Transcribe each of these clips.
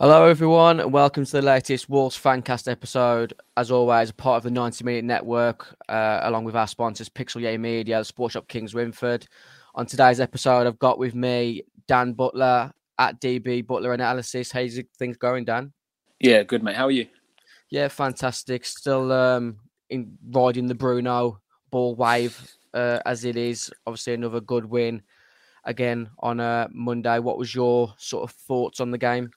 Hello, everyone, and welcome to the latest Wolves Fancast episode. As always, a part of the 90 Minute Network, uh, along with our sponsors, Pixel Yay Media, the Sports Shop Kingswinford. On today's episode, I've got with me Dan Butler at DB Butler Analysis. How's things going, Dan? Yeah, good, mate. How are you? Yeah, fantastic. Still um, in riding the Bruno ball wave uh, as it is. Obviously, another good win again on uh, Monday. What was your sort of thoughts on the game?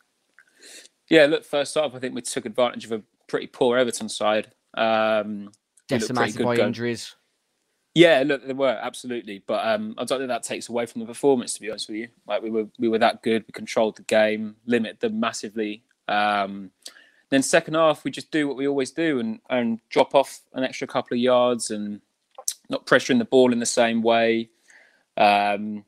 Yeah, look, first off, I think we took advantage of a pretty poor Everton side. Um, Decimated by injuries. Yeah, look, they were absolutely, but um, I don't think that takes away from the performance. To be honest with you, like we were, we were that good. We controlled the game, limited them massively. Um, then second half, we just do what we always do and and drop off an extra couple of yards and not pressuring the ball in the same way. Um,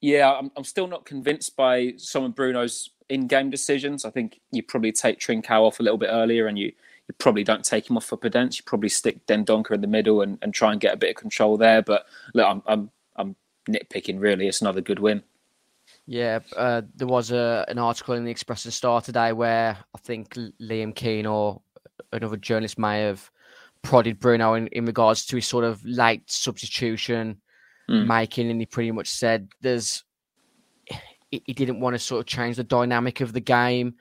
yeah, I'm, I'm still not convinced by some of Bruno's in-game decisions. I think you probably take Trincao off a little bit earlier, and you, you probably don't take him off for Podence. You probably stick Dendoncker in the middle and, and try and get a bit of control there. But look, I'm I'm, I'm nitpicking. Really, it's another good win. Yeah, uh, there was a, an article in the Express and Star today where I think Liam Keen or another journalist may have prodded Bruno in, in regards to his sort of late substitution mm. making, and he pretty much said there's he, didn't want to sort of change the dynamic of the game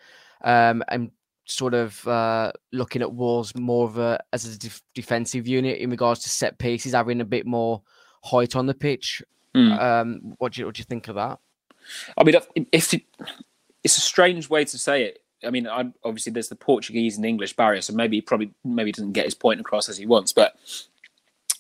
um, and sort of uh, looking at Wolves more of a as a def- defensive unit in regards to set pieces, having a bit more height on the pitch. Mm. Um, what do you what do you think of that? I mean, if it, it's a strange way to say it. I mean, I'm, obviously there's the Portuguese and English barrier, so maybe he probably maybe doesn't get his point across as he wants. But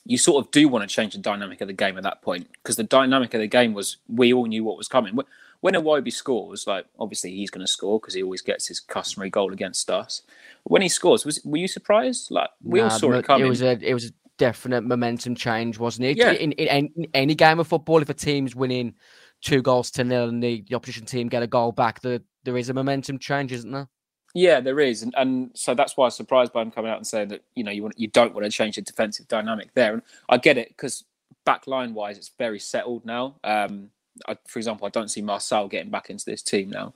you sort of do want to change the dynamic of the game at that point because the dynamic of the game was we all knew what was coming. When a Iwobi scores, like obviously he's going to score because he always gets his customary goal against us. When he scores, was were you surprised? Like we nah, all saw it coming. It was a it was a definite momentum change, wasn't it? Yeah. In, in, in any game of football, if a team's winning two goals to nil and the, the opposition team get a goal back, the, there is a momentum change, isn't there? Yeah, there is, and, and so that's why I was surprised by him coming out and saying that you know you want you don't want to change the defensive dynamic there, and I get it because back line wise, it's very settled now. Um, I, for example, I don't see Marçal getting back into this team now,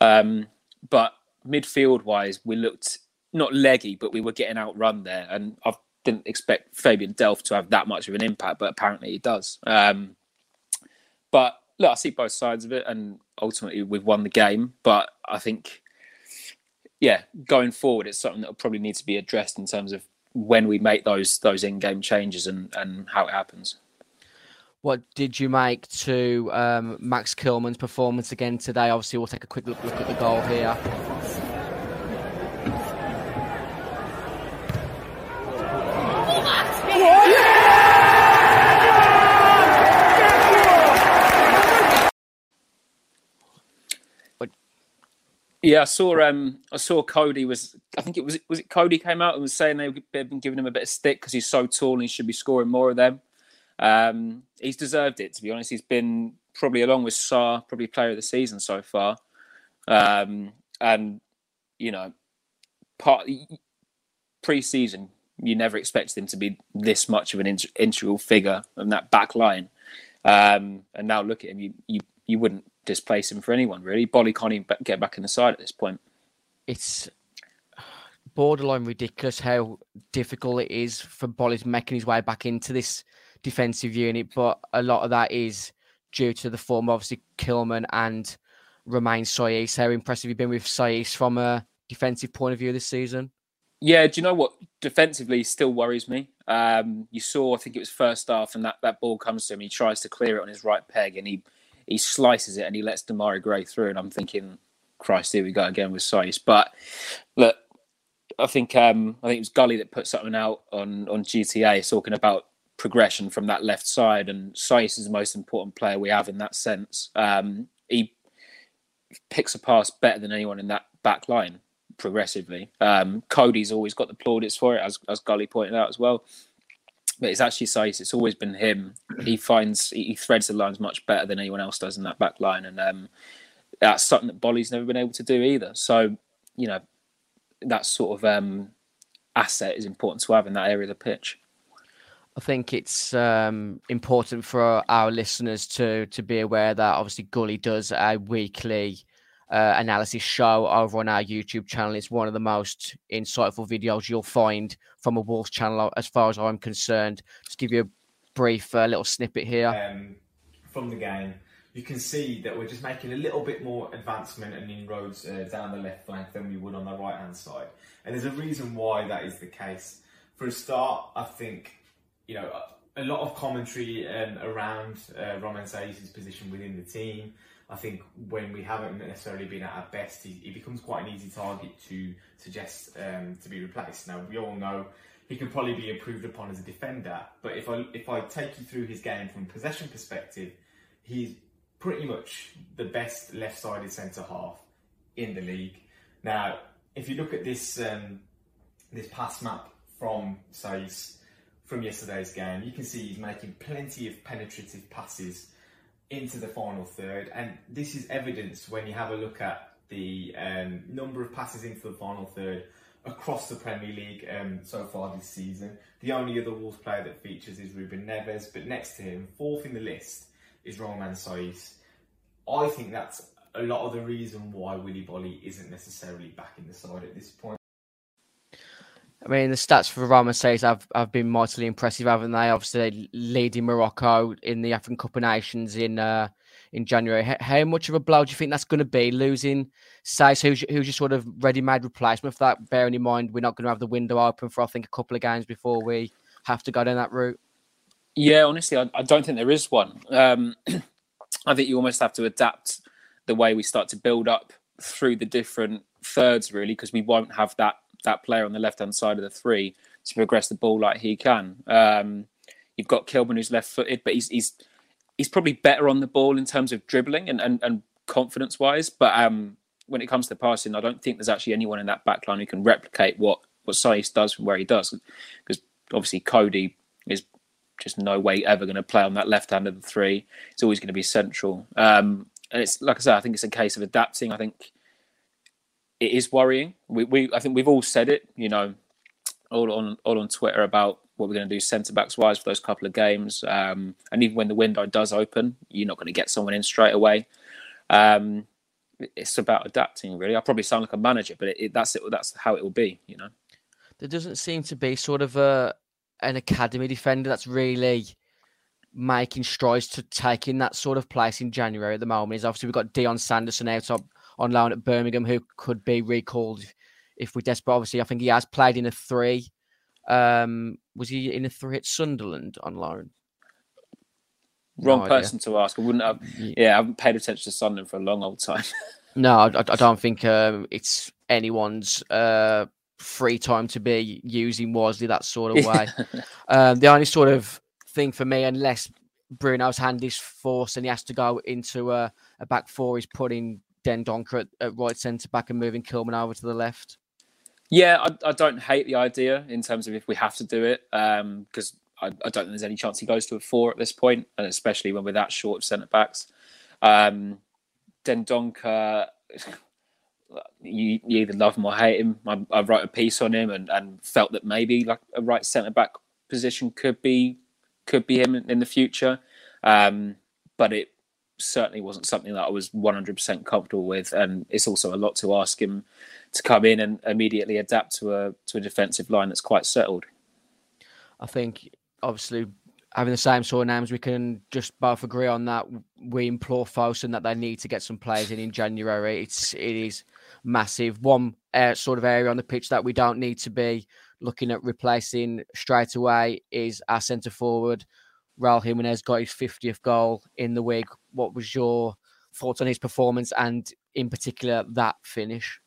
um, but midfield wise, we looked not leggy, but we were getting outrun there, and I didn't expect Fabian Delph to have that much of an impact, but apparently he does. Um, but look, I see both sides of it, and ultimately we've won the game, but I think yeah, going forward, it's something that will probably needs to be addressed in terms of when we make those those in-game changes and and how it happens. What did you make to um, Max Kilman's performance again today? Obviously, we'll take a quick look, look at the goal here. Yeah, I saw. Um, I saw Coady was. I think it was. Was it Coady came out and was saying they've been giving him a bit of stick because he's so tall and he should be scoring more of them. Um, he's deserved it to be honest. He's been probably along with Sá, probably player of the season so far. Um, and you know, part pre-season, you never expected him to be this much of an integral figure in that back line. Um, and now look at him. You you you wouldn't displace him for anyone really. Boly can't even get back in the side at this point. It's borderline ridiculous how difficult it is for Boly's making his way back into this defensive unit, but a lot of that is due to the form, obviously Kilman and Romain Saïss. How impressive you've been with Saïss from a defensive point of view this season? Yeah, do you know what? Defensively, still worries me. Um, you saw, I think it was first half, and that, that ball comes to him. He tries to clear it on his right peg, and he he slices it and he lets Demarai Gray through. And I'm thinking, Christ, here we go again with Saïss. But look, I think um, I think it was Gully that put something out on on GTA talking about progression from that left side, and Saïss is the most important player we have in that sense. Um, he picks a pass better than anyone in that back line progressively. Um, Coady's always got the plaudits for it, as as Gully pointed out as well but it's actually Saïss. It's always been him. He finds he threads the lines much better than anyone else does in that back line, and um, that's something that Boly's never been able to do either. So you know that sort of um, asset is important to have in that area of the pitch. I think it's um, important for our listeners to to be aware that obviously Gully does a weekly uh, analysis show over on our YouTube channel. It's one of the most insightful videos you'll find from a Wolves channel, as far as I'm concerned. Just give you a brief uh, little snippet here. Um, from the game, you can see that we're just making a little bit more advancement and inroads uh, down the left flank than we would on the right hand side. And there's a reason why that is the case. For a start, I think, you know, a lot of commentary um, around uh, Romain Saïss's position within the team. I think when we haven't necessarily been at our best, he, he becomes quite an easy target to suggest um, to be replaced. Now we all know he can probably be improved upon as a defender, but if I if I take you through his game from possession perspective, he's pretty much the best left-sided centre half in the league. Now, if you look at this um, this pass map from Saiss from yesterday's game, you can see he's making plenty of penetrative passes into the final third, and this is evidenced when you have a look at the um, number of passes into the final third across the Premier League um, so far this season. The only other Wolves player that features is Ruben Neves, but next to him, fourth in the list, is Romain Saiss. I think that's a lot of the reason why Willy Boly isn't necessarily back in the side at this point. I mean, the stats for Romain Saiss have, been mightily impressive, haven't they? Obviously, leading Morocco in the African Cup of Nations in uh, in January. How, how, much of a blow do you think that's going to be, losing Saiss, who's, who's your sort of ready-made replacement for that, bearing in mind we're not going to have the window open for, I think, a couple of games before we have to go down that route? Yeah, honestly, I, I don't think there is one. Um, I think you almost have to adapt the way we start to build up through the different thirds, really, because we won't have that that player on the left hand side of the three to progress the ball like he can. Um, you've got Kilman who's left footed, but he's he's he's probably better on the ball in terms of dribbling and, and, and confidence wise. But um, when it comes to passing, I don't think there's actually anyone in that back line who can replicate what what Saiss does from where he does. Because obviously Coady is just no way ever going to play on that left hand of the three. It's always going to be central. Um, and it's like I said, I think it's a case of adapting. I think it is worrying. We, we I think we've all said it, you know, all on all on Twitter about what we're going to do centre backs wise for those couple of games. Um, and even when the window does open, you're not going to get someone in straight away. Um, it's about adapting, really. I probably sound like a manager, but it, it, that's it. That's how it will be, you know. There doesn't seem to be sort of a an academy defender that's really making strides to taking that sort of place in January at the moment. Is obviously we've got Dion Sanderson out on on loan at Birmingham who could be recalled if we're desperate. Obviously, I think he has played in a three. Um, was he in a three at Sunderland on loan? Wrong no person to ask. I wouldn't have. Yeah, I haven't paid attention to Sunderland for a long old time. no, I, I, don't think um, it's anyone's uh, free time to be using Worsley that sort of way. um, the only sort of thing for me, unless Bruno's hand is forced and he has to go into a, a back four, is putting Dendoncker at, at right centre back and moving Kilman over to the left? Yeah, I, I, don't hate the idea in terms of if we have to do it, because um, I, I, don't think there's any chance he goes to a four at this point, and especially when we're that short of centre backs. Um, Dendoncker, you, you, either love him or hate him. I, I wrote a piece on him and, and felt that maybe like a right centre back position could be could be him in, in the future, um, but it certainly wasn't something that I was 100% comfortable with. And it's also a lot to ask him to come in and immediately adapt to a to a defensive line that's quite settled. I think obviously having the same sort of names, we can just both agree on that. We implore Fosun that they need to get some players in in January. It's it is massive. One uh, sort of area on the pitch that we don't need to be looking at replacing straight away is our centre forward. Raul Jimenez got his 50th goal in the week. What was your thoughts on his performance and, in particular, that finish?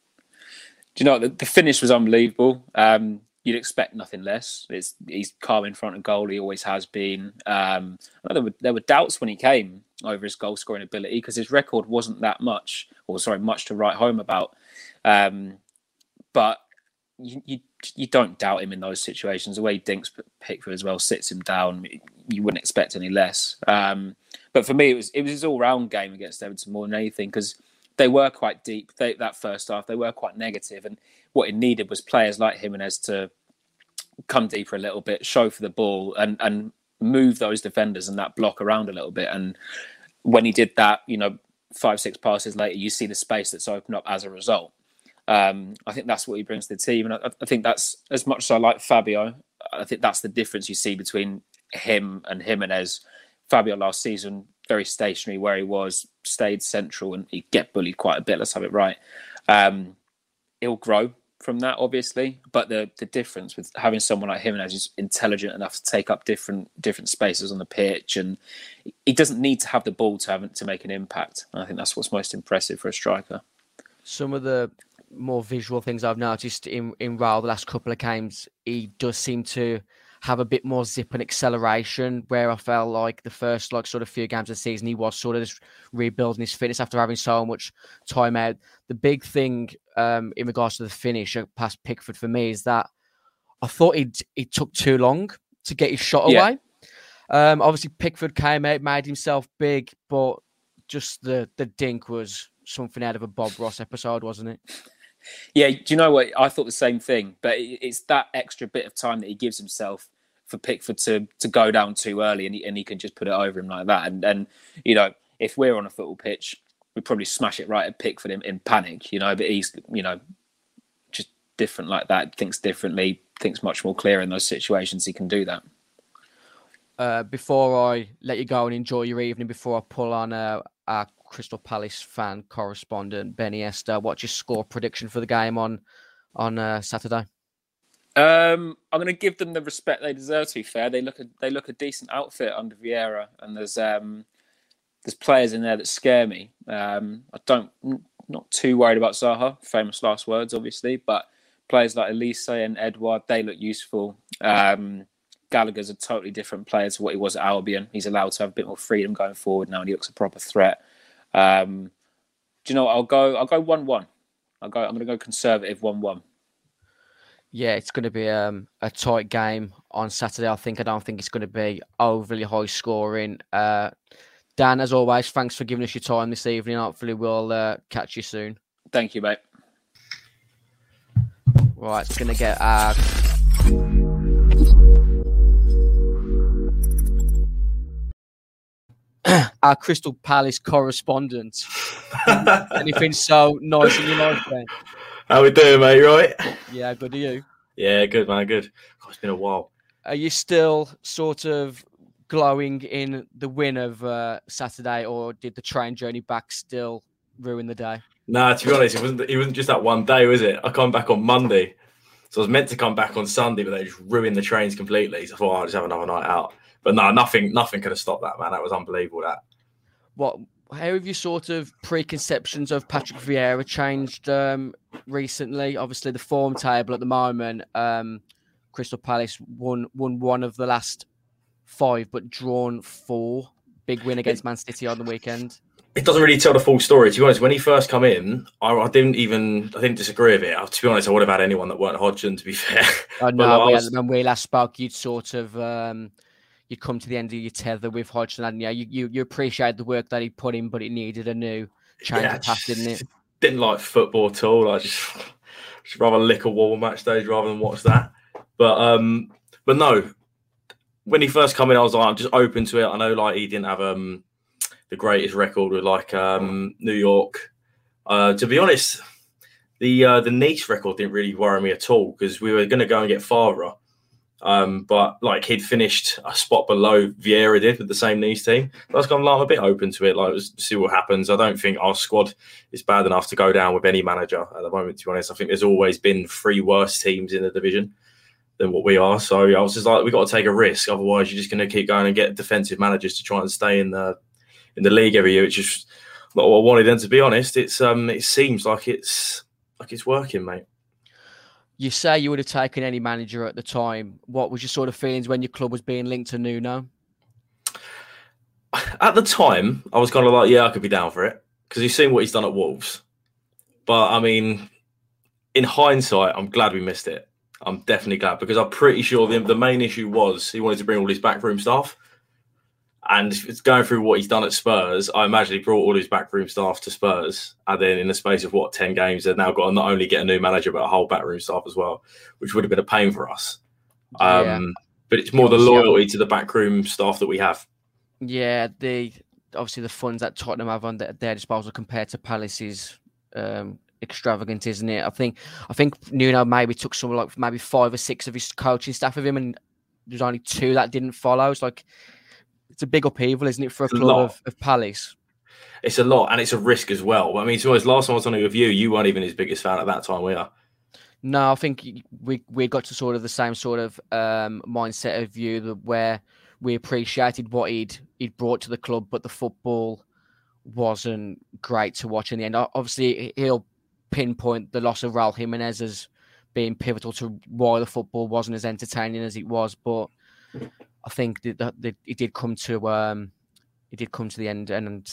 Do you know the, the finish was unbelievable? Um, you'd expect nothing less. It's, he's calm in front of goal. He always has been. Um, there were there were doubts when he came over his goal scoring ability because his record wasn't that much, or sorry, much to write home about. Um, but you, you, you don't doubt him in those situations. The way dinks Pickford as well sits him down. You wouldn't expect any less. Um, but for me, it was it was his all round game against Everton more than anything because they were quite deep. They, that first half, they were quite negative, and what it needed was players like Jimenez to come deeper a little bit, show for the ball, and and move those defenders and that block around a little bit. And when he did that, you know, five, six passes later, you see the space that's opened up as a result. Um, I think that's what he brings to the team, and I, I, think that's as much as I like Fabio. I think that's the difference you see between him and Jimenez. Fabio last season very stationary where he was, stayed central, and he get bullied quite a bit. Let's have it right. Um, he'll grow from that, obviously, but the the difference with having someone like Jimenez who's intelligent enough to take up different different spaces on the pitch, and he doesn't need to have the ball to have to make an impact. And I think that's what's most impressive for a striker. Some of the more visual things I've noticed in in Raul the last couple of games, he does seem to have a bit more zip and acceleration. Where I felt like the first like sort of few games of the season, he was sort of just rebuilding his fitness after having so much time out. The big thing um, in regards to the finish past Pickford for me is that I thought he it took too long to get his shot yeah. away. Um, obviously, Pickford came out, made himself big, but just the the dink was something out of a Bob Ross episode, wasn't it? Yeah, do you know what? I thought the same thing, but it's that extra bit of time that he gives himself for Pickford to to go down too early, and he, and he can just put it over him like that. And and you know, if we're on a football pitch, we probably smash it right at Pickford in, in panic, you know. But he's you know just different like that. Thinks differently. Thinks much more clear in those situations. He can do that. Uh, before I let you go and enjoy your evening, before I pull on uh, our Crystal Palace fan correspondent Benny Esther. What's your score prediction for the game on on uh, Saturday? Um, I'm going to give them the respect they deserve. To be fair, they look a they look a decent outfit under Vieira, and there's um, there's players in there that scare me. Um, I don't not too worried about Zaha. Famous last words, obviously, but players like Olise and Edouard they look useful. Um, Gallagher's a totally different player to what he was at Albion. He's allowed to have a bit more freedom going forward now, and he looks a proper threat. Um, do you know? What? I'll go. I'll go one-one. I'll go. I'm going to go conservative one-one. Yeah, it's going to be um, a tight game on Saturday. I think. I don't think it's going to be overly high scoring. Uh, Dan, as always, thanks for giving us your time this evening. Hopefully, we'll uh, catch you soon. Thank you, mate. Right, it's going to get. Uh, our Crystal Palace correspondent. Anything so nice in your life, Ben? How we doing, mate? Right? Yeah, good. to you? Yeah, good, man. Good. God, it's been a while. Are you still sort of glowing in the win of uh, Saturday, or did the train journey back still ruin the day? Nah, to be honest, it wasn't. It wasn't just that one day, was it? I come back on Monday, so I was meant to come back on Sunday, but they just ruined the trains completely. So I thought oh, I'll just have another night out. But no, nothing, nothing could have stopped that, man. That was unbelievable. That. What? How have your sort of preconceptions of Patrick Vieira changed um, recently? Obviously, the form table at the moment, um, Crystal Palace won won one of the last five, but drawn four. Big win against Man City on the weekend. It doesn't really tell the full story. To be honest, when he first come in, I, I didn't even I didn't disagree with it. To be honest, I would have had anyone that weren't Hodgson. To be fair, oh, no, like, was... when we last spoke, you'd sort of um, you come to the end of your tether with Hodgson, and yeah, you, you you appreciate the work that he put in, but it needed a new change yeah, of path, didn't it? Didn't like football at all. I just, just rather lick a wall match days rather than watch that. But um, but no, when he first came in, I was like, I'm just open to it. I know like he didn't have um the greatest record with like um New York. Uh, to be honest, the uh, the Nice record didn't really worry me at all because we were going to go and get Favre um, but like he'd finished a spot below Vieira did with the same Nice team. So I was of like, I'm a bit open to it. Like, see what happens. I don't think our squad is bad enough to go down with any manager at the moment. To be honest, I think there's always been three worse teams in the division than what we are. So I was just like, we got to take a risk. Otherwise, you're just going to keep going and get defensive managers to try and stay in the in the league every year, which is not what I wanted. And to be honest, it's um, it seems like it's like it's working, mate you say you would have taken any manager at the time. What was your sort of feelings when your club was being linked to Nuno? At the time, I was kind of like, yeah, I could be down for it because you've seen what he's done at Wolves. But I mean, in hindsight, I'm glad we missed it. I'm definitely glad because I'm pretty sure the, the main issue was he wanted to bring all his backroom staff. And going through what he's done at Spurs. I imagine he brought all his backroom staff to Spurs, and then in the space of what ten games, they've now got to not only get a new manager but a whole backroom staff as well, which would have been a pain for us. Yeah. Um, but it's more the loyalty to the backroom staff that we have. Yeah, the obviously the funds that Tottenham have on their, their disposal compared to Palace's um, extravagant, isn't it? I think I think Nuno maybe took some like maybe five or six of his coaching staff with him, and there's only two that didn't follow. It's like it's a big upheaval, isn't it, for a a club lot. of, of Palace? It's a lot, and it's a risk as well. I mean, to honest, last time I was on it with you, you weren't even his biggest fan at that time, were you? No, I think we we got to sort of the same sort of um, mindset of view where we appreciated what he'd he'd brought to the club, but the football wasn't great to watch in the end. Obviously, he'll pinpoint the loss of Raul Jimenez as being pivotal to why the football wasn't as entertaining as it was, but I think that, it did come to um, it did come to the end, and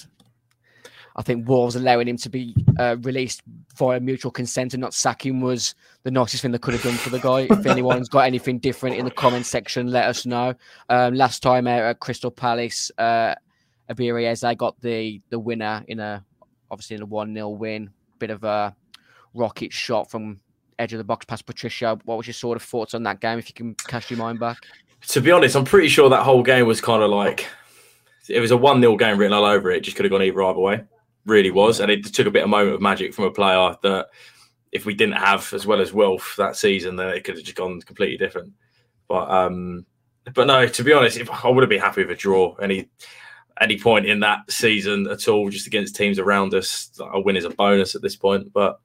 I think Wolves allowing him to be uh, released via mutual consent and not sack him was the nicest thing they could have done for the guy. if anyone's got anything different in the comment section, let us know. Um, last time out at Crystal Palace, uh, Abiri Eze got the the winner in a obviously in a one 0 win. Bit of a rocket shot from edge of the box past Patrício. What was your sort of thoughts on that game? If you can cast your mind back. To be honest, I'm pretty sure that whole game was kind of like it was a one 0 game written all over it. Just could have gone either either way. Really was, and it took a bit of moment of magic from a player that if we didn't have as well as Wilf that season, then it could have just gone completely different. But um, but no, to be honest, I would have been happy with a draw any any point in that season at all. Just against teams around us, a win is a bonus at this point. But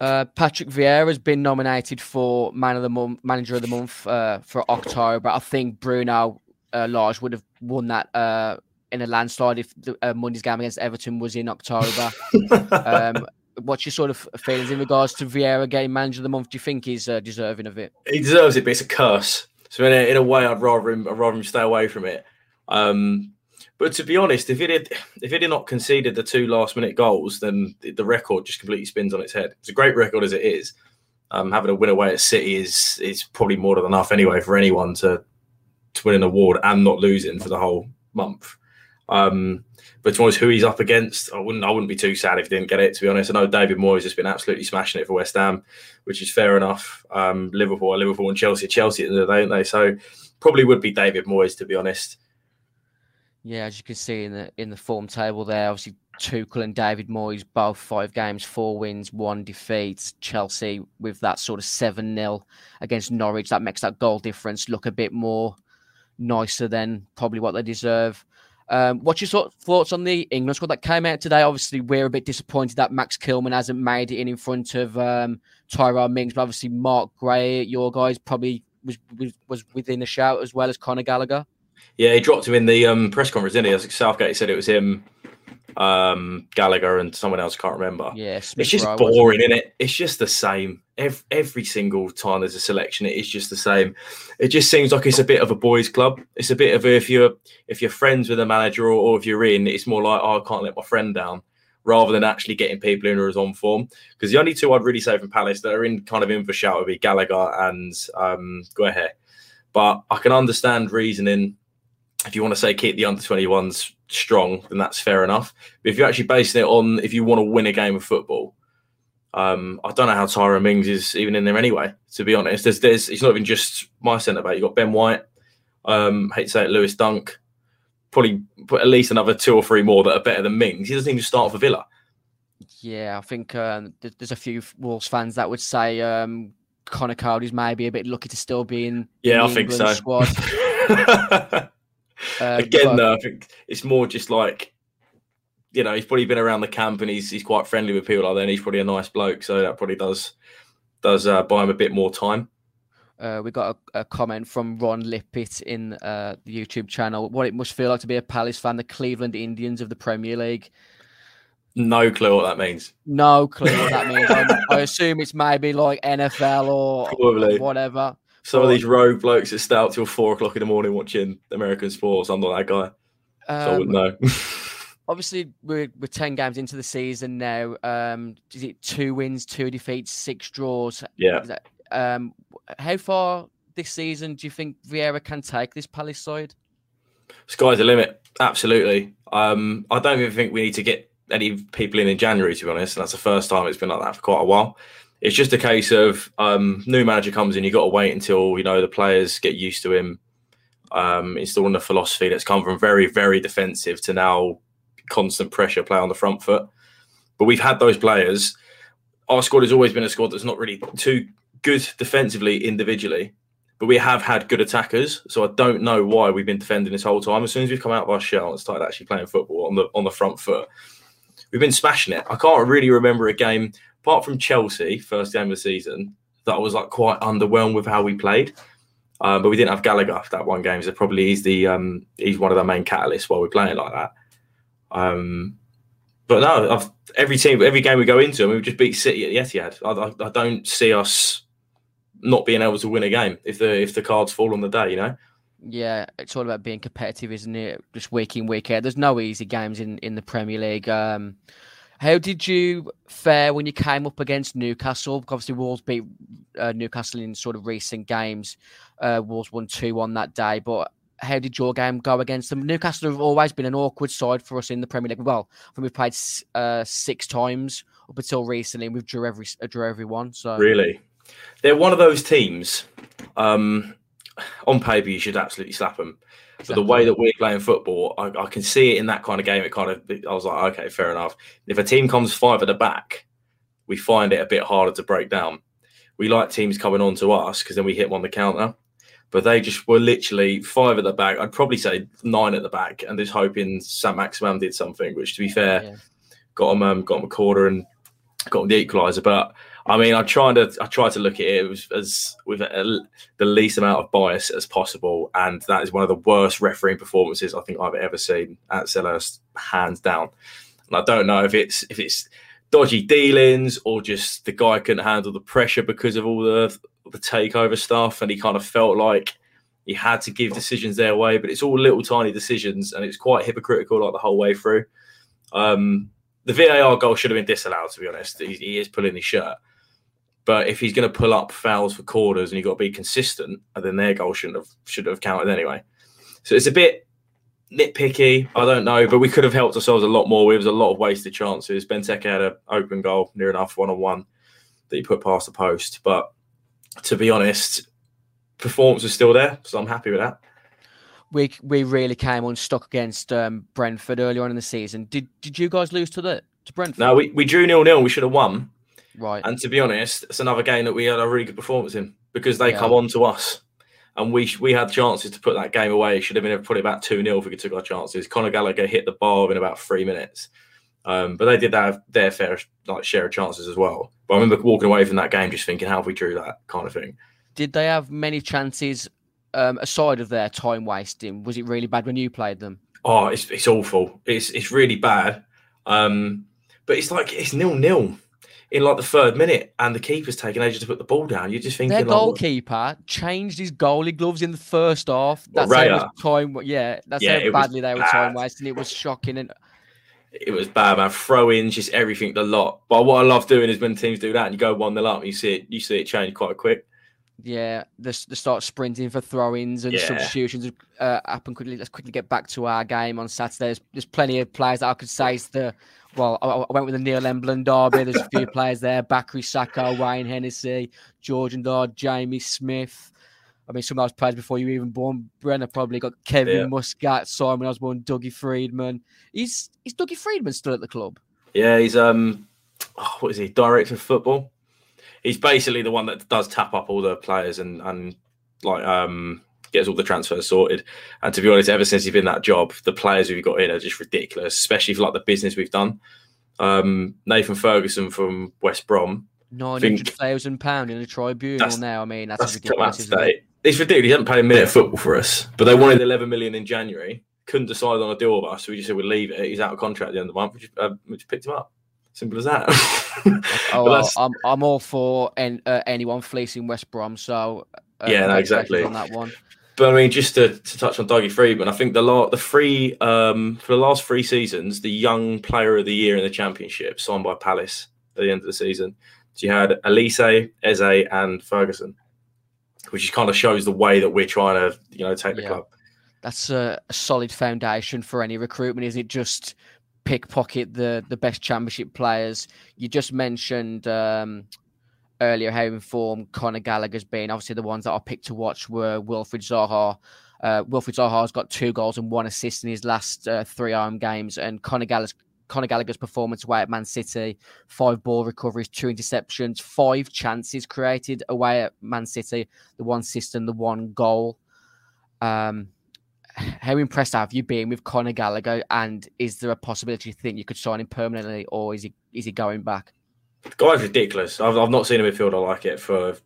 Uh, Patrick Vieira has been nominated for man of the month, manager of the month uh, for October. I think Bruno uh, Lage would have won that uh, in a landslide if the, uh, Monday's game against Everton was in October. um, what's your sort of feelings in regards to Vieira getting manager of the month? Do you think he's uh, deserving of it? he deserves it, but it's a curse. So in a, in a way, I'd rather him, I'd rather him stay away from it. Um, but to be honest, if it had, if it had not conceded the two last minute goals, then the, record just completely spins on its head. It's a great record as it is. Um, having a win away at City is is probably more than enough anyway for anyone to to win an award and not losing for the whole month. Um, but towards who he's up against, I wouldn't I wouldn't be too sad if he didn't get it. To be honest, I know David Moyes has been absolutely smashing it for West Ham, which is fair enough. Um, Liverpool, Liverpool, and Chelsea, Chelsea, don't they? So probably would be David Moyes to be honest. Yeah, as you can see in the in the form table there, obviously Tuchel and David Moyes both five games, four wins, one defeat. Chelsea with that sort of seven 0 against Norwich, that makes that goal difference look a bit more nicer than probably what they deserve. Um, what's your sort of thoughts on the England squad that came out today? Obviously, we're a bit disappointed that Max Kilman hasn't made it in in front of um, Tyrone Mings, but obviously Marc Guehi, your guys, probably was was, was within a shout as well as Conor Gallagher. Yeah, he dropped him in the um, press conference, didn't he? I think Southgate said it was him, um, Gallagher, and someone else. I can't remember. Yeah, Smith It's just boring, isn't it? It's just the same. Every, every single time there's a selection, it is just the same. It just seems like it's a bit of a boys' club. It's a bit of a, if you're if you're friends with a manager or, or if you're in, it's more like oh, I can't let my friend down, rather than actually getting people in who are on form. Because the only two I'd really say from Palace that are in kind of in for shout would be Gallagher and um, Guehi. But I can understand reasoning if you want to say keep the under 21s strong, then that's fair enough. But if you're actually basing it on if you want to win a game of football, um, I don't know how Tyra Mings is even in there anyway. To be honest, there's, there's it's not even just my centre back. You have got Ben White, um, hate to say it, Lewis Dunk, probably put at least another two or three more that are better than Mings. He doesn't even start for Villa. Yeah, I think um, there's a few Wolves fans that would say um, Conor Coady's maybe a bit lucky to still be in. Yeah, I the think so. Squad. Um, Again, though, I think it's more just like you know he's probably been around the camp and he's he's quite friendly with people like that. And he's probably a nice bloke, so that probably does does uh, buy him a bit more time. Uh, we got a, a comment from Ron Lippitt in uh, the YouTube channel. What it must feel like to be a Palace fan, the Cleveland Indians of the Premier League. No clue what that means. No clue what that means. I, I assume it's maybe like NFL or Probably. whatever. Some of these rogue blokes that stay out till four o'clock in the morning watching American sports. I'm not that guy, so I Um, wouldn't know. obviously, we're, we're 10 games into the season now. Um, is it two wins, two defeats, six draws? yeah, that- Um, how far this season do you think Vieira can take this Palace side? sky's the limit. Absolutely. Um, I don't even think we need to get any people in in January. To be honest, and that's the first time it's been like that for quite a while. It's just a case of um, new manager comes in. You got to wait until you know the players get used to him. um, installing a philosophy that's come from very, very defensive to now constant pressure play on the front foot. But we've had those players. Our squad has always been a squad that's not really too good defensively individually, but we have had good attackers. So I don't know why we've been defending this whole time. As soon as we've come out of our shell and started actually playing football on the on the front foot, we've been smashing it. I can't really remember a game apart from Chelsea, first game of the season, that I was like quite underwhelmed with how we played. Um, but we didn't have Gallagher for that one game, so probably he's the um, he's one of the main catalysts while we're playing like that. Um, but no, I've, every team, every game we go into, I mean, we just beat City at the Etihad. I, I, I, don't see us not being able to win a game if the if the cards fall on the day, you know. Yeah, it's all about being competitive, isn't it? Just week in, week out. There's no easy games in, in the Premier League. Um, how did you fare when you came up against Newcastle? Obviously, Wolves beat uh, Newcastle in sort of recent games. Uh, Wolves won 2 1 that day. But how did your game go against them? Newcastle have always been an awkward side for us in the Premier League. Well, I think we've played uh, six times up until recently, and we've drew every uh, drew every one. So really, they're one of those teams. Um, on paper, you should absolutely slap them. Exactly. But the way that we're playing football, I, I, can see it in that kind of game. It kind of, I was like, okay, fair enough. If a team comes five at the back, we find it a bit harder to break down. We like teams coming on to us because then we hit them on the counter. But they just were literally five at the back. I'd probably say nine at the back, and just hoping Saint-Maximin did something. Which, to be fair, yeah. got him, um, got him a quarter and got him the equaliser. But I mean, I tried to I tried to look at it as, with a, the least amount of bias as possible, and that is one of the worst refereeing performances I think I've ever seen at Selhurst, hands down. And I don't know if it's if it's dodgy dealings or just the guy couldn't handle the pressure because of all the the takeover stuff, and he kind of felt like he had to give decisions their way. But it's all little tiny decisions, and it's quite hypocritical like the whole way through. Um, the VAR goal should have been disallowed. To be honest, he, he is pulling his shirt. But if he's going to pull up fouls for corners and you've got to be consistent, then their goal shouldn't have should have counted anyway. So it's a bit nitpicky. I don't know, but we could have helped ourselves a lot more. There was a lot of wasted chances. Benteke had an open goal near enough one on one that he put past the post. But to be honest, performance was still there, so I'm happy with that. We we really came unstuck against um, Brentford early on in the season. Did did you guys lose to the to Brentford? No, we, we drew nil nil. We should have won. Right. And to be honest, it's another game that we had a really good performance in because they yeah. come on to us. And we we had chances to put that game away. Should have been probably about 2 0 if we took our chances. Conor Gallagher hit the bar in about three minutes. Um, but they did have their fair like share of chances as well. But I remember walking away from that game just thinking, how have we drew that kind of thing? Did they have many chances um, aside of their time wasting? Was it really bad when you played them? Oh, it's, it's awful. It's it's really bad. Um, but it's like it's nil nil in like the third minute, and the keeper's taking ages to put the ball down. You're just thinking their goalkeeper like, changed his goalie gloves in the first half. That's how time. Yeah, that's yeah, how badly they were bad. time wasting. It was shocking and. It was bad, man. Throw ins, just everything, the lot. But what I love doing is when teams do that and you go one nil up, you see it, you see it change quite quick. Yeah, they, they start sprinting for throw-ins and yeah. substitutions uh, happen quickly. Let's quickly get back to our game on Saturday. There's, there's plenty of players that I could say is the well, I, I, went with the Neil Emblen derby. There's a few players there: Bakary Sako, Wayne Hennessy, George Ndah, Jamie Smith. I mean, some of those players before you were even born. Brenner probably got Kevin yeah. Muscat, Simon Osborn, Dougie Freedman. Is is Dougie Freedman still at the club? Yeah, he's um, oh, what is he? Director of football. He's basically the one that does tap up all the players and and like um gets all the transfers sorted. And to be honest, ever since he's been that job, the players we've got in are just ridiculous, especially for like the business we've done. Um, Nathan Ferguson from West Brom. Nine hundred thousand pound in a tribunal now. I mean, that's, that's ridiculous. It? It's ridiculous. He hasn't played a minute of football for us, but they wanted eleven million in January. Couldn't decide on a deal with us, so we just said we'd leave it. He's out of contract at the end of the month. We just, uh, we just picked him up. Simple as that. oh, well, I'm I'm all for uh, anyone fleecing West Brom. So uh, yeah, no, exactly on that one. But I mean, just to, to touch on Dougie Freedman, I think the la- the three um, for the last three seasons, the young player of the year in the championship signed by Palace at the end of the season. So you had Olise, Eze, and Ferguson, which kind of shows the way that we're trying to you know take the yeah. club. That's a, a, solid foundation for any recruitment, isn't it? Just pickpocket the the best championship players. You just mentioned um, earlier how informed Conor Gallagher's been. Obviously, the ones that I picked to watch were Wilfried Zaha, Uh, Wilfried Zaha's got two goals and one assist in his last uh, three home games, and Conor Gallagher's, Conor Gallagher's performance away at Man City, five ball recoveries, two interceptions, five chances created away at Man City, the one assist and the one goal. Um, how impressed have you been with Conor Gallagher? And is there a possibility you think you could sign him permanently, or is he is he going back? The guy's ridiculous. I've, I've not seen a midfielder like it for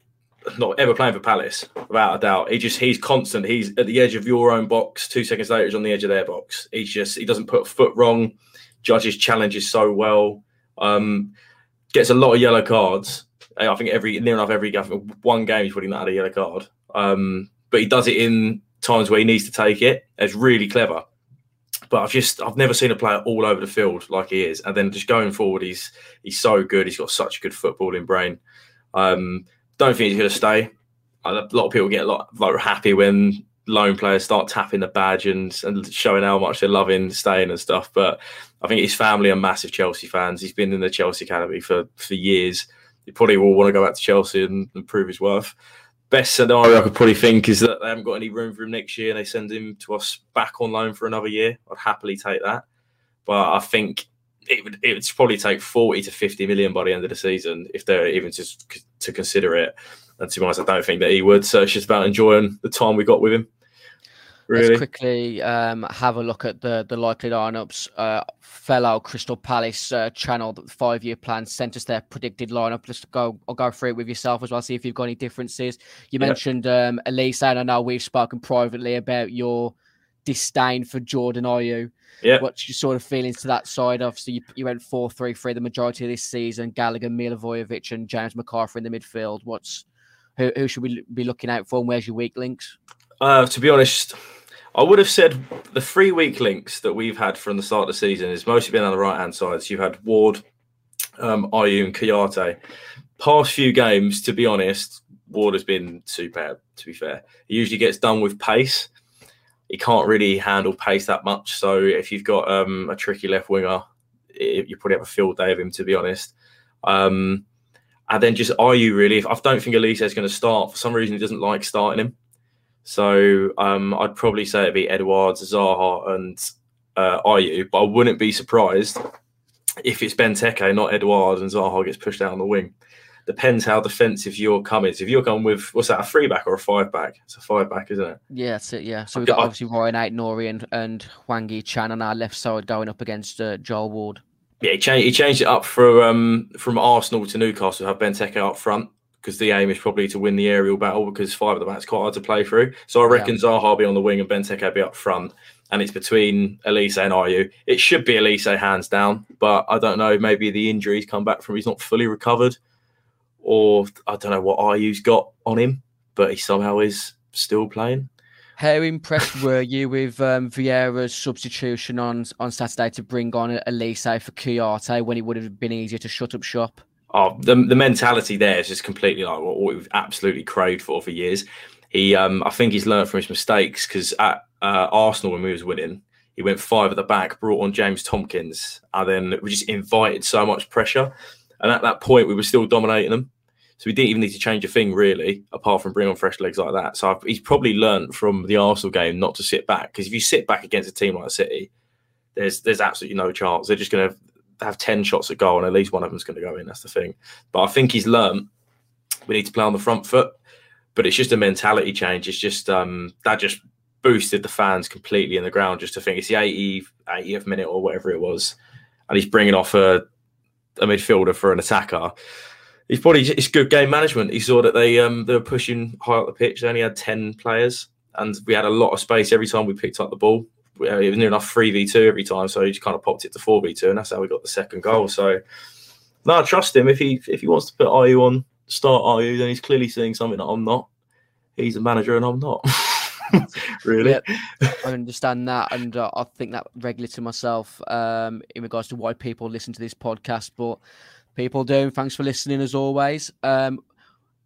not ever playing for Palace, without a doubt. He just he's constant. He's at the edge of your own box. Two seconds later, he's on the edge of their box. He's just he doesn't put foot wrong. Judges challenges so well. Um, gets a lot of yellow cards. I think every near enough every one game he's probably not had a yellow card. Um, but he does it in times where he needs to take it. It's really clever. But I've just I've never seen a player all over the field like he is. And then just going forward, he's he's so good. He's got such a good footballing brain. Um, don't think he's going to stay. A lot of people get a lot like happy when loan players start tapping the badge and, and showing how much they're loving staying and stuff. But I think his family are massive Chelsea fans. He's been in the Chelsea academy for for years. He probably will want to go back to Chelsea and, and prove his worth best scenario I could probably think is that they haven't got any room for him next year and they send him to us back on loan for another year. I'd happily take that. But I think it would it would probably take 40 to 50 million by the end of the season if they're even just to consider it. And to be honest, I don't think that he would. So it's just about enjoying the time we got with him. Really? Let's quickly um, have a look at the the likely lineups. Uh, fellow Crystal Palace uh, channel, the five year plan sent us their predicted lineup. Just go, I'll go through it with yourself as well. See if you've got any differences. You yeah. mentioned um, Olise, and I know we've spoken privately about your disdain for Jordan Ayew. Yeah. What's your sort of feelings to that side? Obviously, you, you went 4 3 3 the majority of this season. Gallagher, Milivojevic, and James McArthur in the midfield. What's who, who should we be looking out for? And where's your weak links? Uh, to be honest, I would have said the three weak links that we've had from the start of the season is mostly been on the right hand side. So you've had Ward, um, Ayew, and Kouyaté. Past few games, to be honest, Ward has been superb. To be fair, he usually gets done with pace. He can't really handle pace that much. So if you've got um, a tricky left winger, it, you probably have a field day of him. To be honest. Um, and then just Ayew really? I don't think Olise is going to start. For some reason, he doesn't like starting him. So um, I'd probably say it'd be Edouard, Zaha, and uh, but I wouldn't be surprised if it's Benteke, not Edouard, and Zaha gets pushed out on the wing. Depends how defensive you're coming. So if you're going with what's that, a three back or a five back? It's a five back, isn't it? Yeah, that's it. Yeah. So we've got obviously Ryan Aït-Nouri and, and Hwang Hee-chan on our left side going up against uh, Joel Ward. Yeah, he changed, he changed it up for um, from Arsenal to Newcastle, have Benteke up front because the aim is probably to win the aerial battle because five of the back's quite hard to play through. So I reckon yeah. Zaha be on the wing and Benteke be up front, and it's between Olise and Ayew. It should be Olise hands down, but I don't know. Maybe the injuries come back from he's not fully recovered, or I don't know what Ayew's got on him, but he somehow is still playing. How impressed were you with um, Vieira's substitution on on Saturday to bring on Olise for Kouyaté when it would have been easier to shut up shop? Oh, the, the mentality there is just completely like what, we've absolutely craved for for years. He, um, I think he's learned from his mistakes because at uh, Arsenal when we was winning, he went five at the back, brought on James Tomkins, and then we just invited so much pressure. And at that point, we were still dominating them. So we didn't even need to change a thing really, apart from bring on fresh legs like that. So I've, he's probably learned from the Arsenal game not to sit back because if you sit back against a team like City, there's there's absolutely no chance. They're just going to have 10 shots at goal and at least one of them's going to go in. That's the thing. But I think he's learned we need to play on the front foot. But it's just a mentality change. It's just um, that just boosted the fans completely in the ground just to think it's the 80th, 80th minute or whatever it was. And he's bringing off a, a midfielder for an attacker. He's probably it's good game management. He saw that they um, they were pushing high up the pitch. They only had 10 players and we had a lot of space every time we picked up the ball it was near enough three v two every time, so he just kind of popped it to four v two, and that's how we got the second goal. So, no, I trust him. If he if he wants to put Ayew on start Ayew, then he's clearly seeing something that I'm not. He's a manager, and I'm not. really, yep. I understand that, and uh, I think that regularly to myself um, in regards to why people listen to this podcast, but people do. Thanks for listening as always. Um,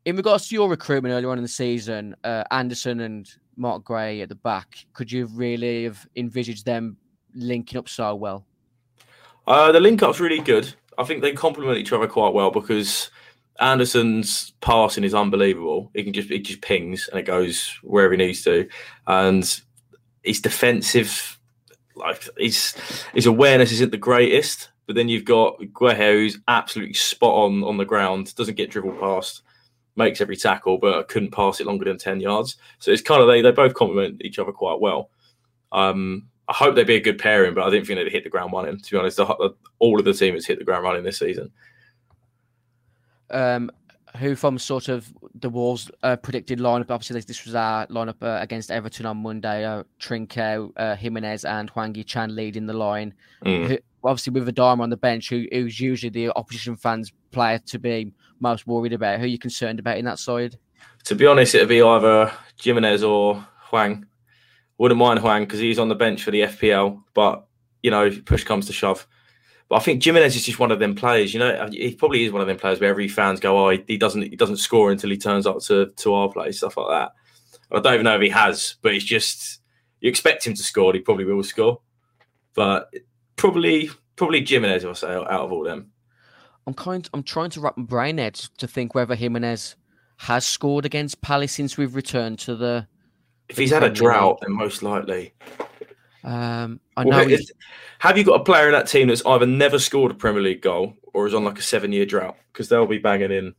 in regards to your recruitment earlier on in the season, uh, Andersen and Marc Guehi at the back, could you really have envisaged them linking up so well? Uh, the link up's really good. I think they complement each other quite well because Andersen's passing is unbelievable. He can just it just pings and it goes wherever he needs to, and his defensive, like his his awareness isn't the greatest. But then you've got Guehi, who's absolutely spot on on the ground, doesn't get dribbled past, makes every tackle, but couldn't pass it longer than ten yards. So it's kind of they they both complement each other quite well. Um, I hope they'd be a good pairing, but I didn't think they'd hit the ground running. To be honest, all of the team has hit the ground running this season. Um, who from sort of the Wolves uh, predicted lineup? Obviously, this, was our lineup uh, against Everton on Monday. Uh, Trincao, uh, Jimenez, and Hwang Chan leading the line. Mm. Who, obviously, with Adama on the bench, who, who's usually the opposition fans' player to be most worried about. Who are you concerned about in that side? To be honest, it'd be either Jimenez or Hwang. Wouldn't mind Hwang because he's on the bench for the FPL, but you know, push comes to shove. But I think Jimenez is just one of them players. You know, he probably is one of them players where every fans go, "Oh, he, doesn't he doesn't score until he turns up to to our place," stuff like that. I don't even know if he has, but it's just you expect him to score. He probably will score, but probably probably Jimenez. I say out of all them, I'm kind. I'm trying to wrap my brain head to think whether Jimenez has scored against Palace since we've returned to the if he's had a drought, then most likely. Um, I know. Well, have you got a player in that team that's either never scored a Premier League goal or is on like a seven-year drought? Because they'll be banging in.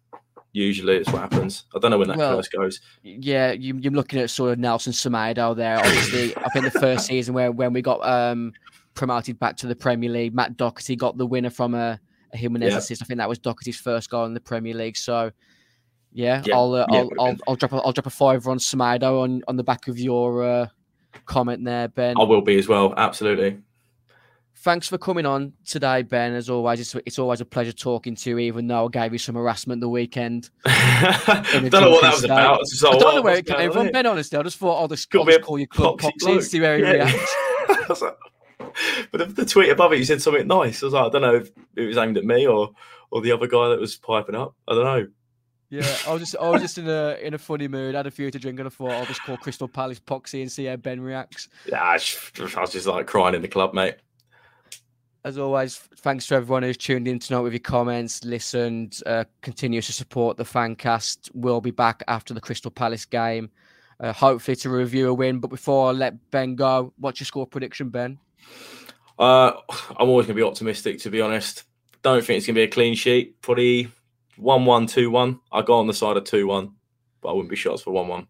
Usually, it's what happens. I don't know when that well, goes. Yeah, you, are looking at sort of Nelson Semedo there. Obviously, I think the first season where when we got um, promoted back to the Premier League, Matt Doherty got the winner from a Jimenez yeah. assist. I think that was Doherty's first goal in the Premier League. So yeah, yeah. I'll, uh, yeah, I'll, I'll, I'll drop a, I'll drop a fiver on Semedo on on the back of your uh, comment there, Ben. I will be as well. Absolutely. Thanks for coming on today, Ben. As always, it's, it's always a pleasure talking to you, even though I gave you some harassment the weekend. I don't know what that was about. So I don't know where it came from, Ben, honestly. I just thought I'll just, I'll just call you Club see where he yeah. reacts. but the tweet above it, you said something nice. I was like, I don't know if it was aimed at me or, or the other guy that was piping up. I don't know. Yeah, I was just I was just in a in a funny mood. I had a few to drink, and I thought I'll just call Crystal Palace Poxy and see how Ben reacts. Yeah, I, was just like crying in the club, mate. As always, thanks to everyone who's tuned in tonight with your comments, listened, uh, continues to support the fancast. We'll be back after the Crystal Palace game, uh, hopefully to review a win. But before I let Ben go, what's your score prediction, Ben? Uh, I'm always going to be optimistic, to be honest. Don't think it's going to be a clean sheet. Probably one one two one. I go on the side of two one, but I wouldn't be shots for one one.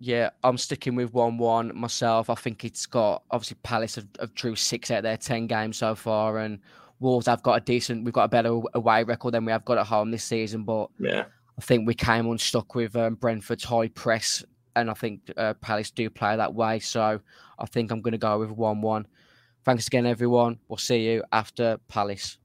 Yeah, I'm sticking with one one myself. I think it's got obviously Palace have, have drew six out of their ten games so far, and Wolves have got a decent. We've got a better away record than we have got at home this season, but yeah, I think we came unstuck with um, Brentford's high press, and I think uh, Palace do play that way. So I think I'm going to go with one one. Thanks again, everyone. We'll see you after Palace.